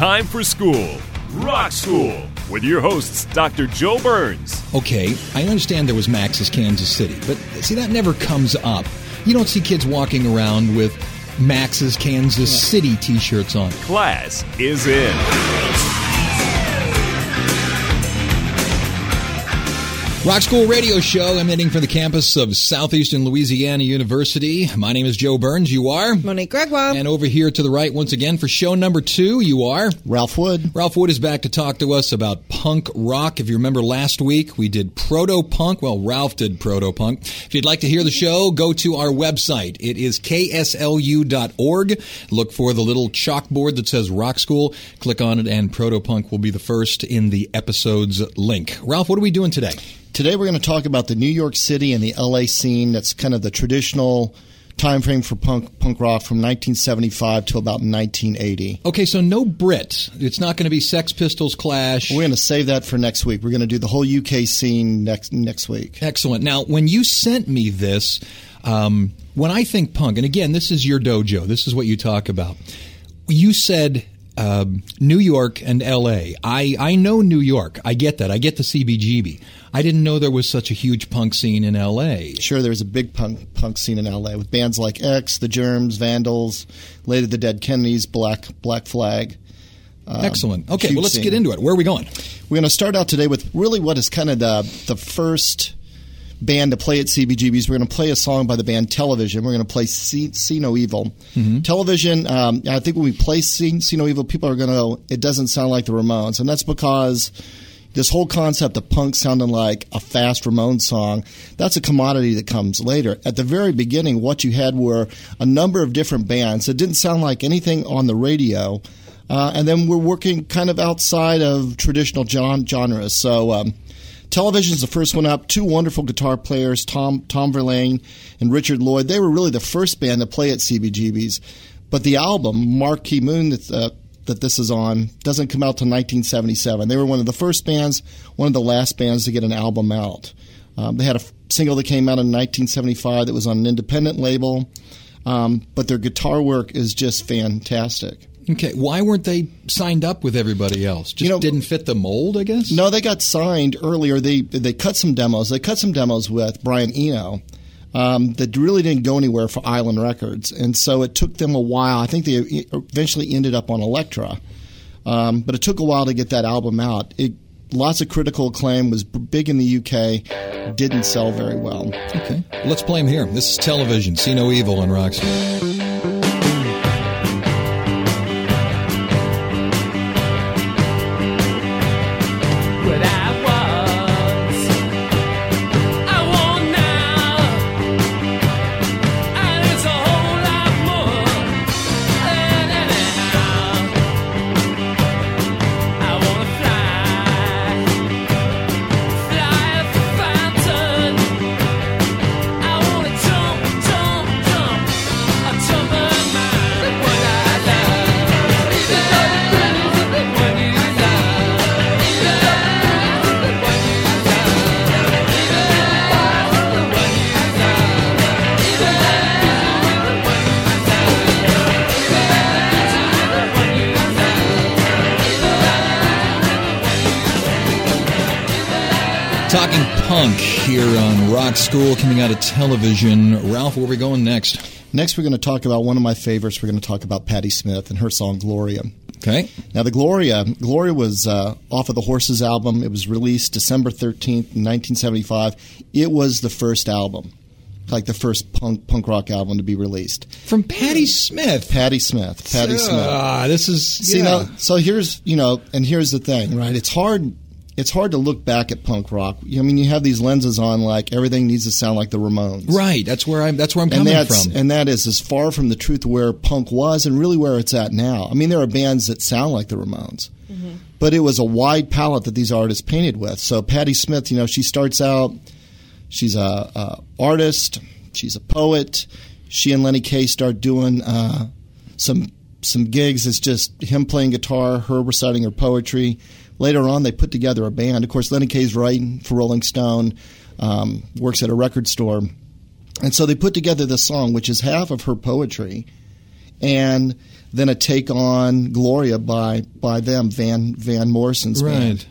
Time for school. Rock School with your hosts, Dr. Joe Burns. Okay, I understand there was Max's Kansas City, but see, that never comes up. You don't see kids walking around with Max's Kansas City t shirts on. Class is in. Rock School Radio Show emanating from the campus of Southeastern Louisiana University. My name is Joe Burns. You are? Monique Gregoire. And over here to the right, once again, for show number two, you are? Ralph Wood. Ralph Wood is back to talk to us about punk rock. If you remember last week, we did proto punk. Well, Ralph did proto punk. If you'd like to hear the show, go to our website. It is kslu.org. Look for the little chalkboard that says Rock School. Click on it, and proto punk will be the first in the episode's link. Ralph, what are we doing today? Today we're going to talk about the New York City and the LA scene. That's kind of the traditional time frame for punk punk rock from 1975 to about 1980. Okay, so no Brit. It's not going to be Sex Pistols Clash. We're going to save that for next week. We're going to do the whole UK scene next next week. Excellent. Now, when you sent me this, um, when I think punk, and again, this is your dojo. This is what you talk about. You said um, New York and L.A. I, I know New York. I get that. I get the CBGB. I didn't know there was such a huge punk scene in L.A. Sure, there's a big punk punk scene in L.A. with bands like X, The Germs, Vandals, Late of the Dead Kennedys, Black Black Flag. Um, Excellent. Okay, well, let's scene. get into it. Where are we going? We're going to start out today with really what is kind of the the first band to play at CBGB's. We're going to play a song by the band Television. We're going to play See, See No Evil. Mm-hmm. Television, um, I think when we play See, See No Evil, people are going to go, it doesn't sound like the Ramones. And that's because this whole concept of punk sounding like a fast Ramones song, that's a commodity that comes later. At the very beginning, what you had were a number of different bands that didn't sound like anything on the radio. Uh, and then we're working kind of outside of traditional genres. So, um, Television is the first one up. Two wonderful guitar players, Tom Tom Verlaine and Richard Lloyd. They were really the first band to play at CBGB's. But the album, Marquee Moon, that, uh, that this is on, doesn't come out till 1977. They were one of the first bands, one of the last bands to get an album out. Um, they had a single that came out in 1975 that was on an independent label, um, but their guitar work is just fantastic. Okay, why weren't they signed up with everybody else? Just you know, didn't fit the mold, I guess. No, they got signed earlier. They they cut some demos. They cut some demos with Brian Eno. Um, that really didn't go anywhere for Island Records, and so it took them a while. I think they eventually ended up on Elektra, um, but it took a while to get that album out. It lots of critical acclaim was big in the UK, didn't sell very well. Okay, let's play them here. This is television. See no evil in Roxy. School, coming out of television. Ralph, where are we going next? Next, we're going to talk about one of my favorites. We're going to talk about Patti Smith and her song Gloria. Okay. Now, the Gloria, Gloria was uh, off of the Horses album. It was released December 13th, 1975. It was the first album, like the first punk punk rock album to be released. From Patti Smith. Patti Smith. Patti Smith. Ah, this is. See, now, so here's, you know, and here's the thing, right? It's hard it's hard to look back at punk rock. I mean, you have these lenses on, like everything needs to sound like the Ramones. Right. That's where I'm. That's where I'm and coming that's, from. And that is as far from the truth where punk was, and really where it's at now. I mean, there are bands that sound like the Ramones, mm-hmm. but it was a wide palette that these artists painted with. So Patti Smith, you know, she starts out. She's a, a artist. She's a poet. She and Lenny Kaye start doing uh, some some gigs. It's just him playing guitar, her reciting her poetry later on, they put together a band. Of course, Lenny Kaye's writing for Rolling Stone, um, works at a record store. And so they put together this song, which is half of her poetry, and then a take on Gloria by by them, Van Van Morrison's right. band.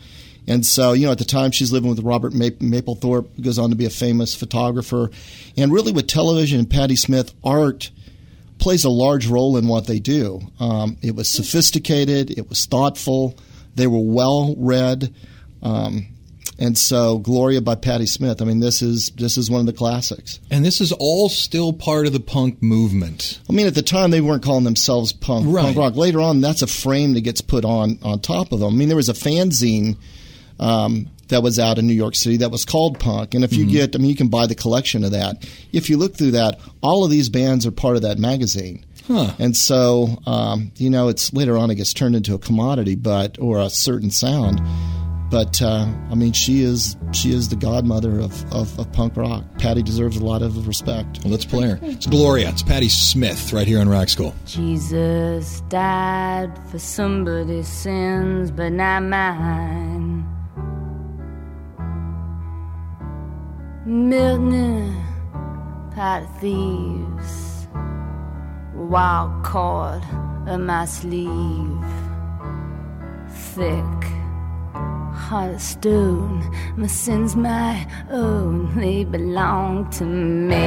And so, you know, at the time she's living with Robert Mapplethorpe, who goes on to be a famous photographer. And really, with television and Patti Smith, art plays a large role in what they do. Um, it was sophisticated, it was thoughtful, they were well read. Um, and so Gloria by Patti Smith. I mean, this is this is one of the classics. And this is all still part of the punk movement. I mean, at the time they weren't calling themselves punk, right. punk rock. Later on, that's a frame that gets put on on top of them. I mean, there was a fanzine um, that was out in New York City that was called Punk, and if you mm-hmm. get, I mean, you can buy the collection of that. If you look through that, all of these bands are part of that magazine. Huh. And so, um, you know, it's later on it gets turned into a commodity, but or a certain sound. But uh, I mean, she is she is the godmother of, of, of, punk rock. Patti deserves a lot of respect. Well, let's play her. It's Gloria. It's Patti Smith right here on Rock School. Jesus died for somebody's sins, but not mine. Milton, pot of thieves wild cord in my sleeve. Thick, heart of stone, my sins my own, they belong to me.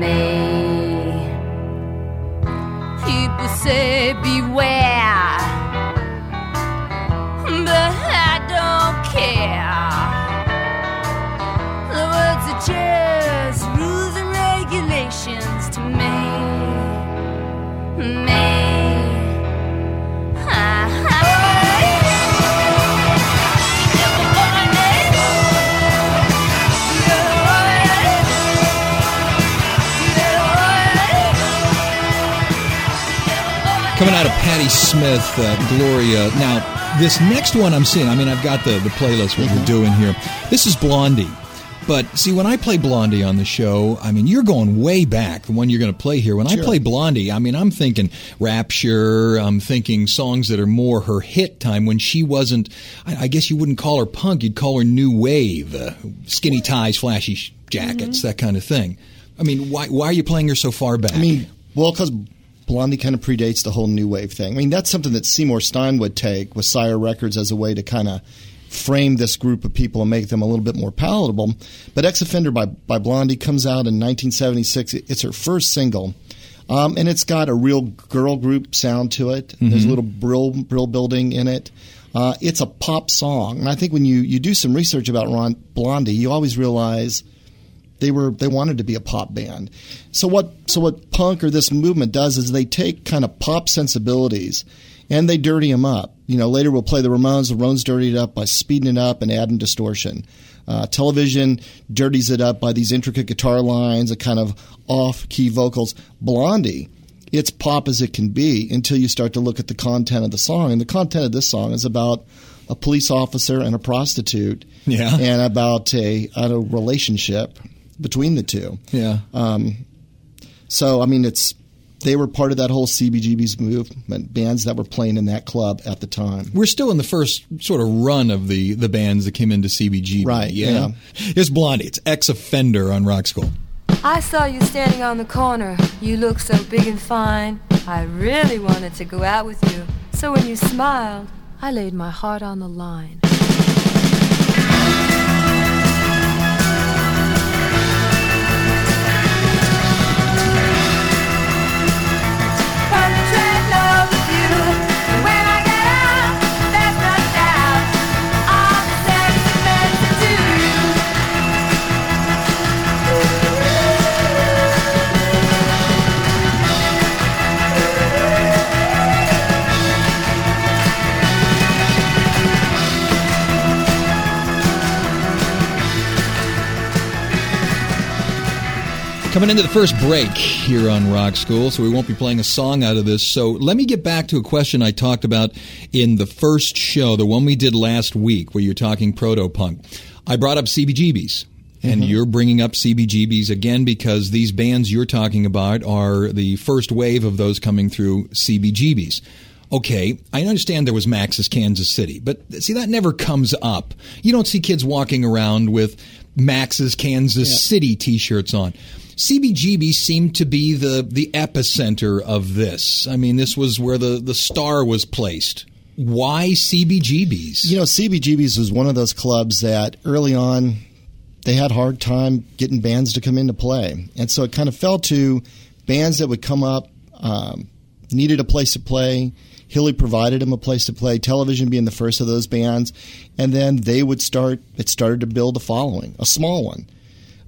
Me. People say beware, Smith, uh, Gloria. Now, this next one I'm seeing, I mean, I've got the, the playlist, what mm-hmm. we're doing here. This is Blondie. But see, when I play Blondie on the show, I mean, you're going way back, the one you're going to play here. When sure. I play Blondie, I mean, I'm thinking Rapture, I'm thinking songs that are more her hit time when she wasn't, I, I guess you wouldn't call her punk, you'd call her new wave, uh, skinny ties, flashy jackets, mm-hmm. that kind of thing. I mean, why, why are you playing her so far back? I mean, well, because Blondie kind of predates the whole new wave thing. I mean, that's something that Seymour Stein would take with Sire Records as a way to kind of frame this group of people and make them a little bit more palatable. But X Offender by, by Blondie comes out in 1976. It's her first single. Um, and it's got a real girl group sound to it. Mm-hmm. There's a little brill, brill building in it. Uh, it's a pop song. And I think when you, you do some research about Ron, Blondie, you always realize they were they wanted to be a pop band. So what so what punk or this movement does is they take kind of pop sensibilities and they dirty them up. You know, later we'll play the Ramones. The Ramones dirtied it up by speeding it up and adding distortion. Uh, television dirties it up by these intricate guitar lines, a kind of off-key vocals. Blondie, it's pop as it can be until you start to look at the content of the song. And the content of this song is about a police officer and a prostitute, yeah, and about a, a relationship between the two. Yeah. Um, so I mean, it's they were part of that whole CBGB's movement, bands that were playing in that club at the time. We're still in the first sort of run of the, the bands that came into CBGB. Right, yeah. yeah. Here's Blondie. It's X Offender on Rock School. I saw you standing on the corner. You look so big and fine. I really wanted to go out with you. So when you smiled, I laid my heart on the line. Coming into the first break here on Rock School, so we won't be playing a song out of this. So let me get back to a question I talked about in the first show, the one we did last week, where you're talking proto punk. I brought up CBGBs. And mm-hmm. you're bringing up CBGBs again because these bands you're talking about are the first wave of those coming through CBGBs. Okay, I understand there was Max's Kansas City, but see, that never comes up. You don't see kids walking around with Max's Kansas City t shirts on. CBGB seemed to be the, the epicenter of this. I mean, this was where the, the star was placed. Why CBGBs? You know, CBGBs was one of those clubs that early on they had a hard time getting bands to come in to play, and so it kind of fell to bands that would come up, um, needed a place to play. Hilly provided them a place to play. Television being the first of those bands, and then they would start. It started to build a following, a small one,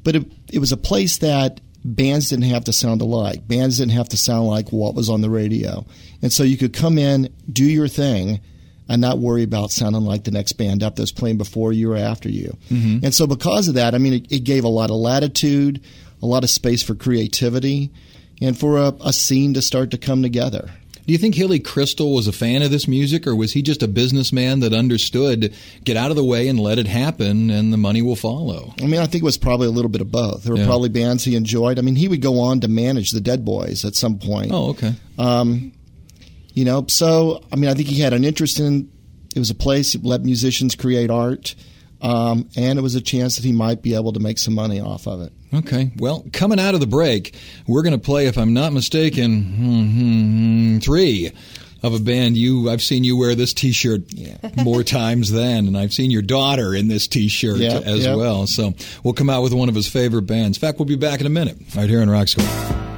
but it, it was a place that bands didn't have to sound alike. Bands didn't have to sound like what was on the radio, and so you could come in, do your thing, and not worry about sounding like the next band up that's playing before you or after you. Mm-hmm. And so, because of that, I mean, it, it, gave a lot of latitude, a lot of space for creativity, and for a, a scene to start to come together. Do you think Hilly Kristal was a fan of this music, or was he just a businessman that understood get out of the way and let it happen, and the money will follow? I mean, I think it was probably a little bit of both. There were yeah. probably bands he enjoyed. I mean, he would go on to manage the Dead Boys at some point. Oh, okay. Um, you know, so I mean, I think he had an interest in. It was a place that let musicians create art, um, and it was a chance that he might be able to make some money off of it. Okay. Well, coming out of the break, we're going to play, if I'm not mistaken, hmm, three of a band you I've seen you wear this t-shirt yeah. more times than and I've seen your daughter in this t-shirt yep, as yep. well. So we'll come out with one of his favorite bands. In fact, we'll be back in a minute right here in Rock School.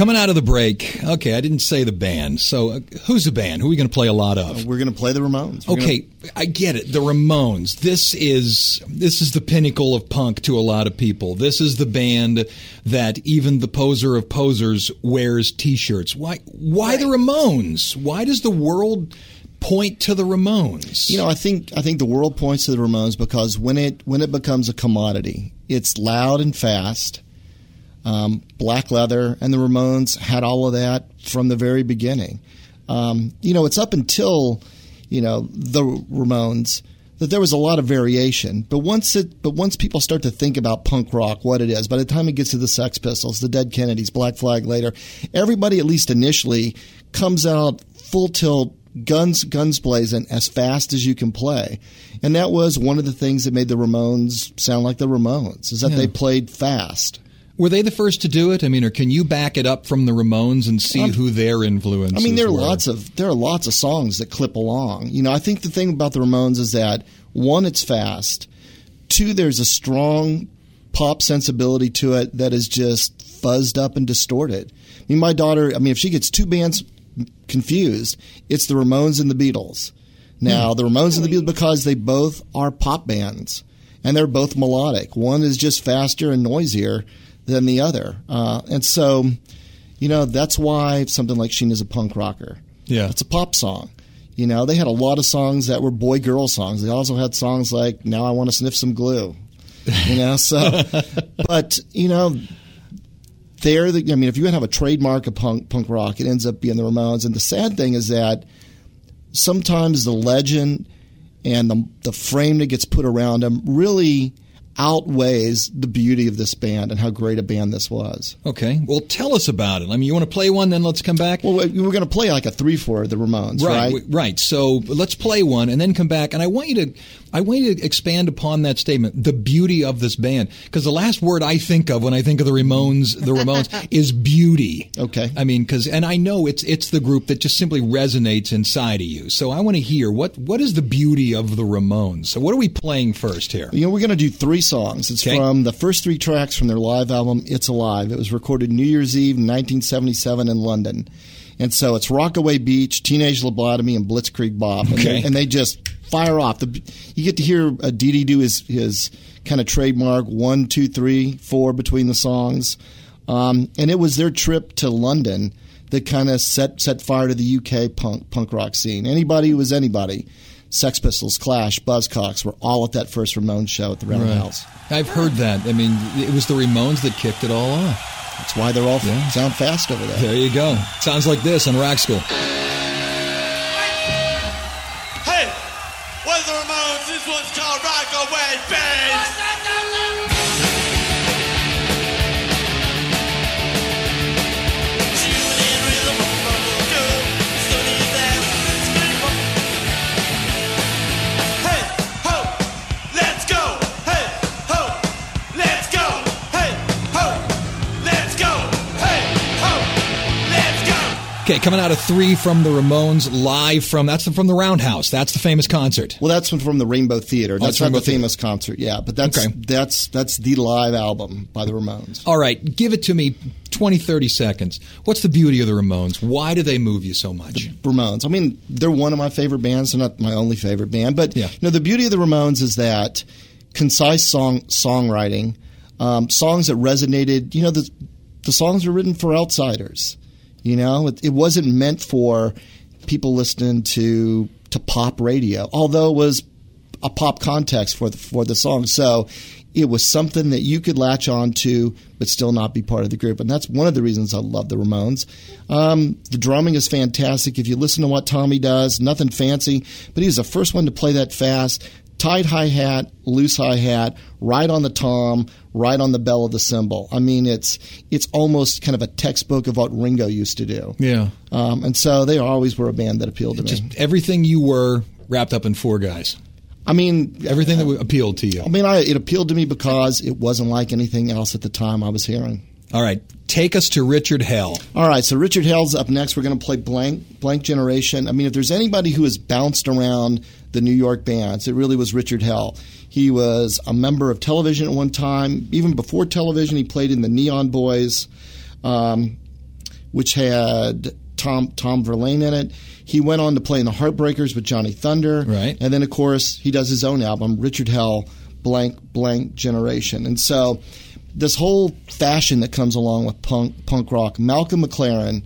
Coming out of the break, okay, I didn't say the band. So, uh, who's the band? Who are we going to play a lot of? We're going to play the Ramones. We're okay, gonna... I get it. The Ramones. This is this is the pinnacle of punk to a lot of people. This is the band that even the poser of posers wears T-shirts. Why? Why right. the Ramones? Why does the world? point to the Ramones? You know, I think I think the world points to the Ramones because when it when it becomes a commodity, it's loud and fast um, black leather, and the Ramones had all of that from the very beginning. Um, you know, it's up until you know the Ramones that there was a lot of variation. But once it, but once people start to think about punk rock, what it is, by the time it gets to the Sex Pistols, the Dead Kennedys, Black Flag later, everybody at least initially comes out full tilt, guns guns blazing as fast as you can play. And that was one of the things that made the Ramones sound like the Ramones, is that yeah. they played fast. Were they the first to do it? I mean, or can you back it up from the Ramones and see um, who their influence? I mean, there are were? lots of there are lots of songs that clip along. You know, I think the thing about the Ramones is that one, it's fast. Two, there's a strong pop sensibility to it that is just fuzzed up and distorted. I mean, my daughter. I mean, if she gets two bands confused, it's the Ramones and the Beatles. Now, hmm. the Ramones and the Beatles because they both are pop bands and they're both melodic. One is just faster and noisier than the other. Uh, and so, you know, that's why something like Sheena is a punk rocker. Yeah. It's a pop song. You know, they had a lot of songs that were boy girl songs. They also had songs like Now I Want to Sniff Some Glue. You know, so, but, you know, they're the, I mean, if you have a trademark of punk, punk rock, it ends up being the Ramones. And the sad thing is that sometimes the legend and the, the frame that gets put around them really outweighs the beauty of this band and how great a band this was. Okay. Well, tell us about it. I mean, you want to play one, then let's come back? Well, we're going to play like a three for the Ramones, right? Right. right. So let's play one and then come back. And I want you to I want you to expand upon that statement, the beauty of this band, because the last word I think of when I think of the Ramones, the Ramones, is beauty. Okay. I mean, because and I know it's it's the group that just simply resonates inside of you. So I want to hear what what is the beauty of the Ramones. So what are we playing first here? You know, we're going to do three songs. It's okay. from the first three tracks from their live album, "It's Alive." It was recorded New Year's Eve, 1977, in London. And so it's Rockaway Beach, Teenage Lobotomy, and Blitzkrieg Bop. And, okay. they, and they just fire off. The, you get to hear uh, Dee do his, his kind of trademark one, two, three, four between the songs. Um, and it was their trip to London that kind of set set fire to the UK punk punk rock scene. Anybody who was anybody. Sex Pistols, Clash, Buzzcocks were all at that first Ramones show at the Roundhouse. I've heard that. I mean, it was the Ramones that kicked it all off. That's why they're all Yeah. sound fast over there. There you go. Sounds like this on Rock School. Okay, coming out of three from the Ramones, live from that's from the Roundhouse. That's the famous concert. Well, that's from the Rainbow Theater. Oh, That's not Rainbow the famous concert, yeah. But that's Okay. that's that's the live album by the Ramones. All right, give it to me 20, 30 seconds. What's the beauty of the Ramones? Why do they move you so much? Ramones. I mean, they're one of my favorite bands. They're not my only favorite band, but Yeah. you know, the beauty of the Ramones is that concise song songwriting, um, songs that resonated. You know, the the songs were written for outsiders. You know, it, it wasn't meant for people listening to to pop radio, although it was a pop context for the, for the song. So it was something that you could latch on to, but still not be part of the group. And that's one of the reasons I love the Ramones. Um, the drumming is fantastic. If you listen to what Tommy does, nothing fancy, but he was the first one to play that fast. Tight hi hat, loose hi hat, right on the tom, right on the bell of the cymbal. I mean, it's it's almost kind of a textbook of what Ringo used to do. Yeah. Um, and so they always were a band that appealed to Just me. everything you were wrapped up in four guys. I mean, Everything that appealed to you. I mean, I, it appealed to me because it wasn't like anything else at the time I was hearing. All right, take us to Richard Hell. All right, so Richard Hell's up next. We're going to play Blank Blank Generation. I mean, if there's anybody who has bounced around the New York bands, it really was Richard Hell. He was a member of television at one time. Even before television, he played in the Neon Boys, um, which had Tom Tom Verlaine in it. He went on to play in the Heartbreakers with Johnny Thunder. Right. And then, of course, he does his own album, Richard Hell, Blank Blank Generation. And so, this whole fashion that comes along with punk punk rock, Malcolm McLaren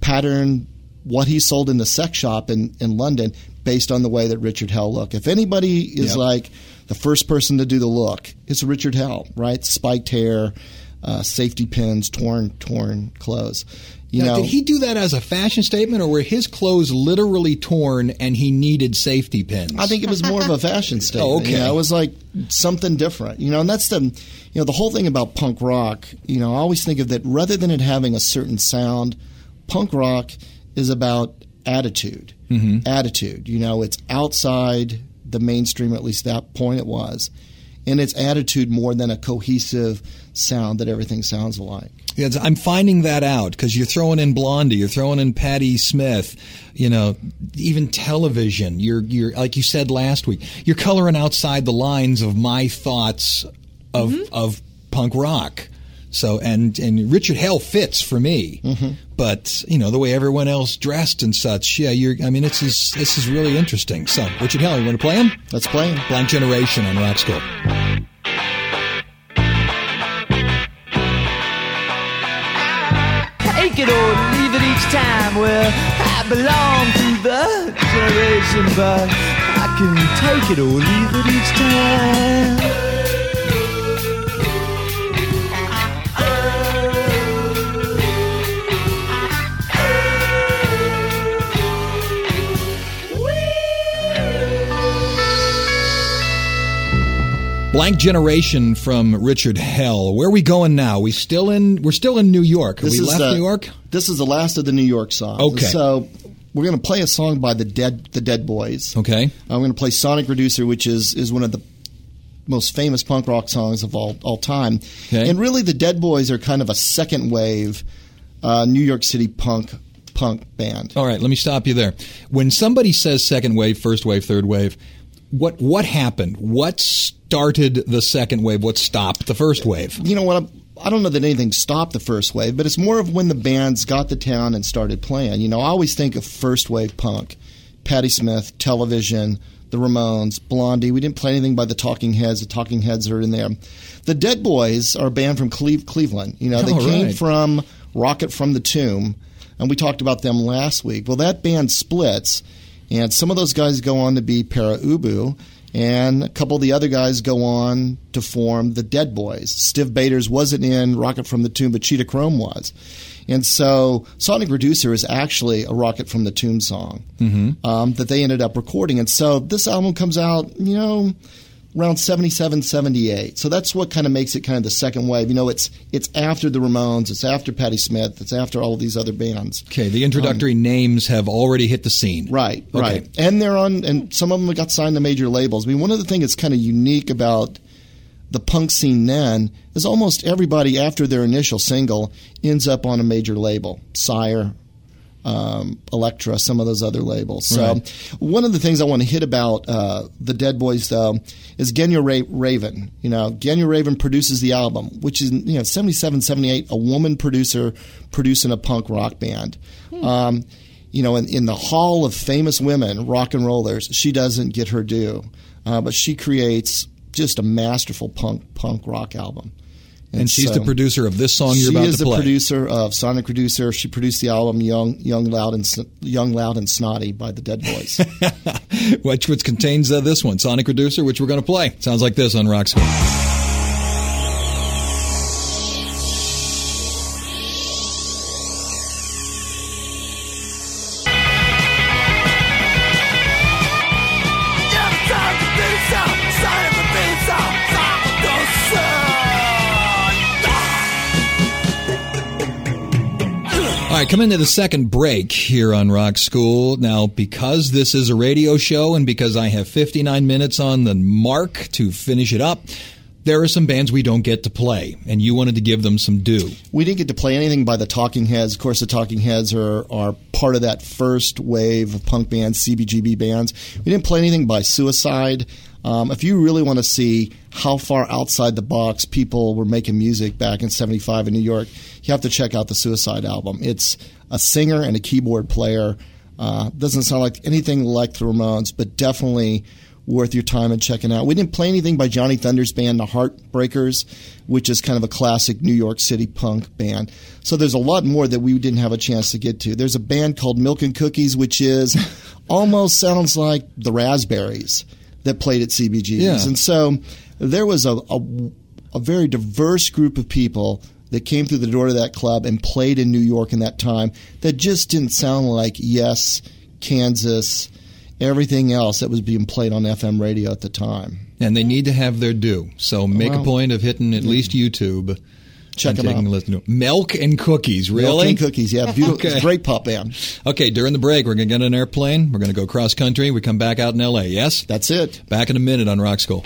patterned what he sold in the sex shop in, in London based on the way that Richard Hell looked. If anybody is Yep. like the first person to do the look, it's Richard Hell, right? Spiked hair, uh, safety pins, torn torn clothes. You Now, know, did he do that as a fashion statement, or were his clothes literally torn and he needed safety pins? I think it was more of a fashion statement. Oh, okay. You know, it was like something different. You know, and that's the you know the whole thing about punk rock. You know, I always think of that rather than it having a certain sound, punk rock is about attitude. Mm-hmm. Attitude. You know, it's outside the mainstream. At least that point it was, and it's attitude more than a cohesive sound that everything sounds alike. Yeah, I'm finding that out because you're throwing in Blondie, you're throwing in Patti Smith, you know, even television. You're, you're like you said last week, you're coloring outside the lines of my thoughts of of punk rock. So and and Richard Hell fits for me, mm-hmm. but you know the way everyone else dressed and such. Yeah, you're. I mean, this is this is really interesting. So Richard Hell, you want to play him? Let's play him. Blank Generation on Rock School. Take it or leave it each time. Well, I belong to the generation, but I can take it or leave it each time. Blank Generation from Richard Hell. Where are we going now? We still in? We're still in New York. Have we left the, New York? This is the last of the New York songs. Okay. So we're going to play a song by the Dead the Dead Boys. Okay. I'm going to play Sonic Reducer, which is is one of the most famous punk rock songs of all all time. Okay. And really, the Dead Boys are kind of a second wave uh, New York City punk punk band. All right, let me stop you there. When somebody says second wave, first wave, third wave, what what happened? What started the second wave? What stopped the first wave? You know what? I'm, I don't know that anything stopped the first wave, but it's more of when the bands got to town and started playing. You know, I always think of first wave punk, Patti Smith, Television, the Ramones, Blondie. We didn't play anything by the Talking Heads. The Talking Heads are in there. The Dead Boys are a band from Cleve- Cleveland. You know, they Oh, came right. from Rocket from the Tomb. and we talked about them last week. Well, that band splits, and some of those guys go on to be Pere Ubu, and a couple of the other guys go on to form the Dead Boys. Stiv Bators wasn't in Rocket from the Tomb, but Cheetah Chrome was. And so Sonic Reducer is actually a Rocket from the Tomb song um, that they ended up recording. And so this album comes out, you know, around 77, 78. So that's what kind of makes it kind of the second wave. You know, it's it's after the Ramones, it's after Patti Smith, it's after all of these other bands. Okay, the introductory um, names have already hit the scene. Right, Okay. right. And they're on, and some of them got signed to major labels. I mean, one of the things that's kind of unique about the punk scene then is almost everybody after their initial single ends up on a major label. Sire, um, Elektra, some of those other labels. So, Right. one of the things I want to hit about uh, the Dead Boys, though, is Genya Ra- Ravan. You know, Genya Ravan produces the album, which is, you know, 77, 78, a woman producer producing a punk rock band. Um, you know, in, in the hall of famous women, rock and rollers, she doesn't get her due. Uh, but she creates just a masterful punk punk rock album. And she's so- the producer of this song you're about to play. she is the producer of Sonic Producer. She produced the album "Young, Young, Loud, and Young, Loud and Snotty" by the Dead Boys. which, which contains uh, this one, Sonic Reducer, which we're going to play. Sounds like this on Rock School. Right, come into the second break here on Rock School. Now, because this is a radio show and because I have 59 minutes on the mark to finish it up, there are some bands we don't get to play, and you wanted to give them some due. we didn't get to play anything by the Talking Heads. Of course, the Talking Heads are, are part of that first wave of punk bands, CBGB bands. We didn't play anything by Suicide. Um, if you really want to see how far outside the box people were making music back in 75 in New York, you have to check out the Suicide album. It's a singer and a keyboard player. Uh, doesn't sound like anything like the Ramones, but definitely worth your time and checking out. We didn't play anything by Johnny Thunder's band, The Heartbreakers, which is kind of a classic New York City punk band. So there's a lot more that we didn't have a chance to get to. There's a band called Milk and Cookies, which is almost sounds like the Raspberries that played at CBGB's. Yeah. And so there was a, a, a very diverse group of people that came through the door to that club and played in New York in that time that just didn't sound like Yes, Kansas, everything else that was being played on FM radio at the time. And they need to have their due. So make a point of hitting at least YouTube. Check them taking out. a listen to. Milk and Cookies, really? Milk and Cookies, yeah, beautiful, Okay. it's a great pop band. Okay, during the break, we're going to get an airplane. We're going to go cross country. We come back out in LA, yes? That's it. Back in a minute on Rock School.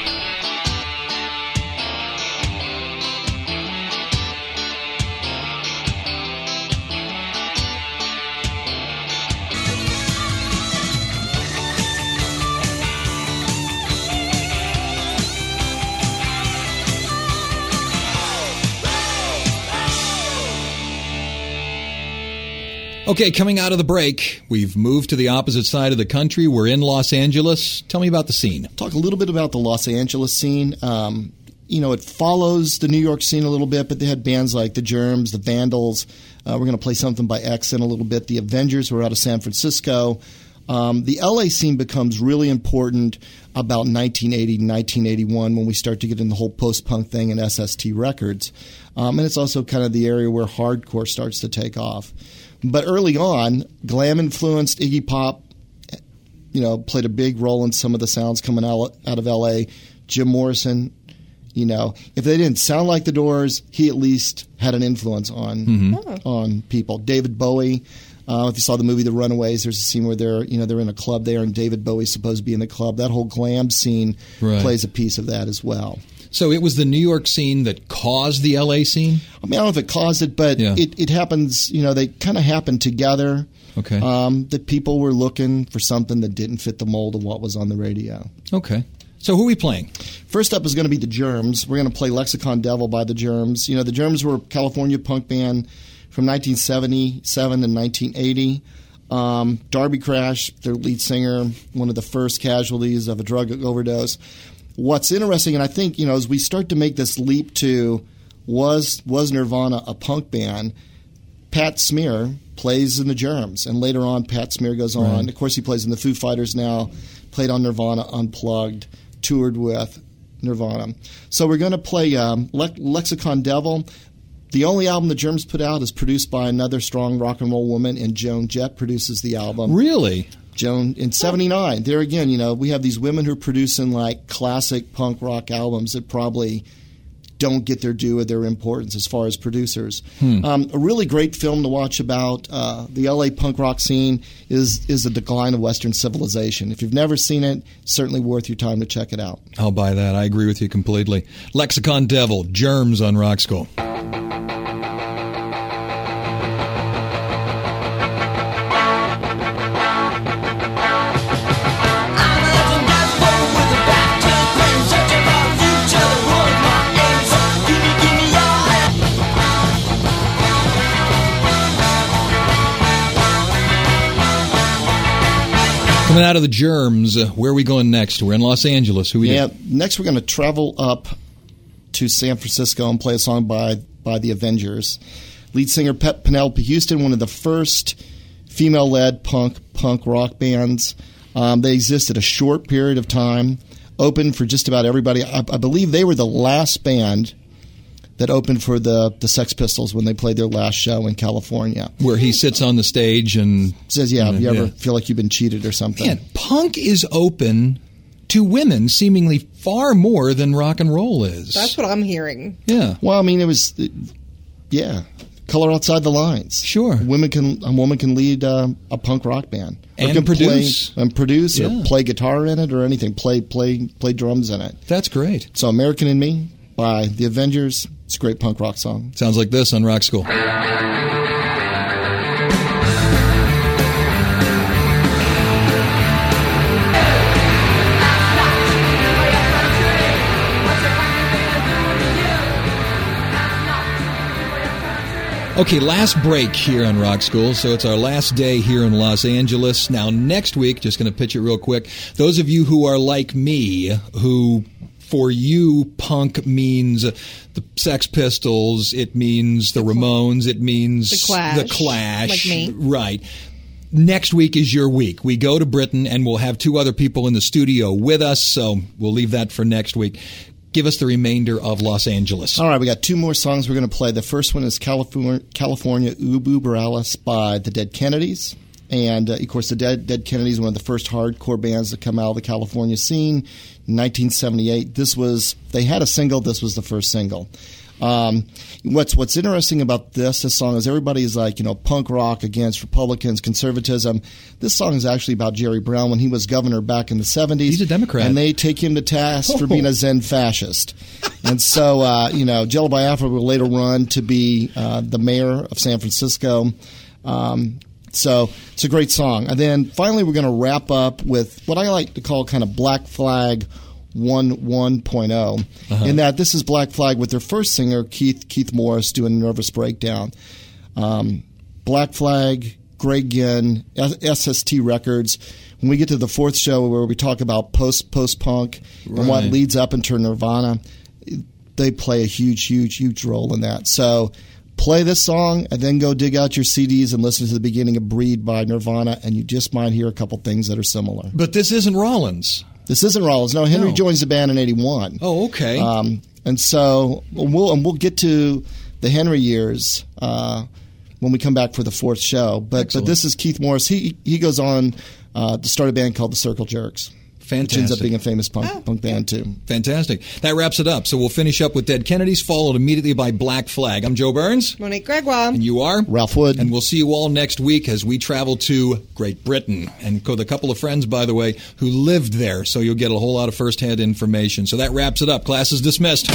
Okay, coming out of the break, we've moved to the opposite side of the country. We're in Los Angeles. Tell me about the scene. Talk a little bit about the Los Angeles scene. Um, you know, it follows the New York scene a little bit, but they had bands like the Germs, the Vandals. Uh, we're going to play something by X in a little bit. The Avengers were out of San Francisco. Um, the LA scene becomes really important about 1980, 1981 when we start to get in the whole post punk thing and SST Records. Um, and it's also kind of the area where hardcore starts to take off. But early on, glam influenced Iggy Pop, you know, played a big role in some of the sounds coming out, out of LA. Jim Morrison, you know, if they didn't sound like the Doors, he at least had an influence on on people. David Bowie. Uh, if you saw the movie The Runaways, there's a scene where they're you know they're in a club there, and David Bowie's supposed to be in the club. That whole glam scene Right. plays a piece of that as well. So it was the New York scene that caused the LA scene? I mean, I don't know if it caused it, but Yeah. it, it happens. You know, they kind of happened together. Okay. Um, that people were looking for something that didn't fit the mold of what was on the radio. Okay. So who are we playing? First up is going to be the Germs. We're going to play Lexicon Devil by the Germs. You know, the Germs were a California punk band from 1977 to 1980. Um, Darby Crash, their lead singer, one of the first casualties of a drug overdose. What's interesting, and I think you know, as we start to make this leap to was was Nirvana a punk band? Pat Smear plays in the Germs, and later on, Pat Smear goes on. Right. Of course, he plays in the Foo Fighters now. Played on Nirvana Unplugged, toured with Nirvana. So we're going to play um, Le- Lexicon Devil. The only album the Germs put out is produced by another strong rock and roll woman, and Joan Jett produces the album. Really? Joan in '79. There again, you know, we have these women who are producing like classic punk rock albums that probably don't get their due of their importance as far as producers. Um, a really great film to watch about uh, the LA punk rock scene is is the decline of Western civilization. If you've never seen it, certainly worth your time to check it out. I'll buy that. I agree with you completely. Lexicon Devil, Germs on Rock School. Coming out of the Germs, uh, where are we going next? We're in Los Angeles. Who we Yeah. Next, we're going to travel up to San Francisco and play a song by by the Avengers. Lead singer Pep Penelope Houston, one of the first female-led punk punk rock bands. Um, they existed a short period of time, opened for just about everybody. I, I believe they were the last band that opened for the the Sex Pistols when they played their last show in California. Where he sits on the stage and Says, "Yeah, have you ever Yeah. feel like you've been cheated or something?" Man, punk is open to women seemingly far more than rock and roll is. That's what I'm hearing. yeah. Well, I mean, it was, yeah, color outside the lines. Sure. women can a woman can lead uh, a punk rock band Or And can produce. play, and produce Yeah. or play guitar in it or anything. Play play play drums in it. That's great. So, American in Me by the Avengers. It's a great punk rock song. Sounds like this on Rock School. Okay, last break here on Rock School. So it's our last day here in Los Angeles. Now, next week, just going to pitch it real quick. Those of you who are like me, who for you, punk means the Sex Pistols, it means the Ramones, it means The Clash, the Clash, like me. right? Next week is your week. We go to Britain and we'll have two other people in the studio with us, so we'll leave that for next week. Give us the remainder of Los Angeles. All right, we got two more songs we're going to play. The first one is California, California Über Alles by the Dead Kennedys. And uh, of course, the Dead, Dead Kennedys, one of the first hardcore bands to come out of the California scene in 1978. This was, they had a single, this was the first single. Um, what's what's interesting about this this song is everybody's like you know punk rock against Republicans conservatism. This song is actually about Jerry Brown when he was governor back in the seventies. He's a Democrat. and they take him to task for being a Zen fascist. and so uh, you know Jello Biafra will later run to be uh, the mayor of San Francisco. Um, so it's a great song. And then finally, we're going to wrap up with what I like to call kind of Black Flag one 1.0 in that this is Black Flag with their first singer Keith Keith Morris doing Nervous Breakdown. Um, Black Flag, Greg Ginn, SST Records. When we get to the fourth show where we talk about post post punk and what leads up into Nirvana, they play a huge, huge, huge role in that. So play this song and then go dig out your CDs and listen to the beginning of Breed by Nirvana, and you just might hear a couple things that are similar. But this isn't Rollins. This isn't Rollins. No, Henry No. joins the band in '81. Oh, okay. Um, and so we'll and we'll get to the Henry years uh, when we come back for the fourth show. But Excellent. but this is Keith Morris. He he goes on uh, to start a band called the Circle Jerks, which ends up being a famous punk punk band too. Fantastic. That wraps it up. So we'll finish up with Dead Kennedys, followed immediately by Black Flag. I'm Joe Burns. Monique Gregoire. And you are? Ralph Wood. And we'll see you all next week as we travel to Great Britain and with a couple of friends, by the way, who lived there. So you'll get a whole lot of firsthand information. So that wraps it up. Class is dismissed.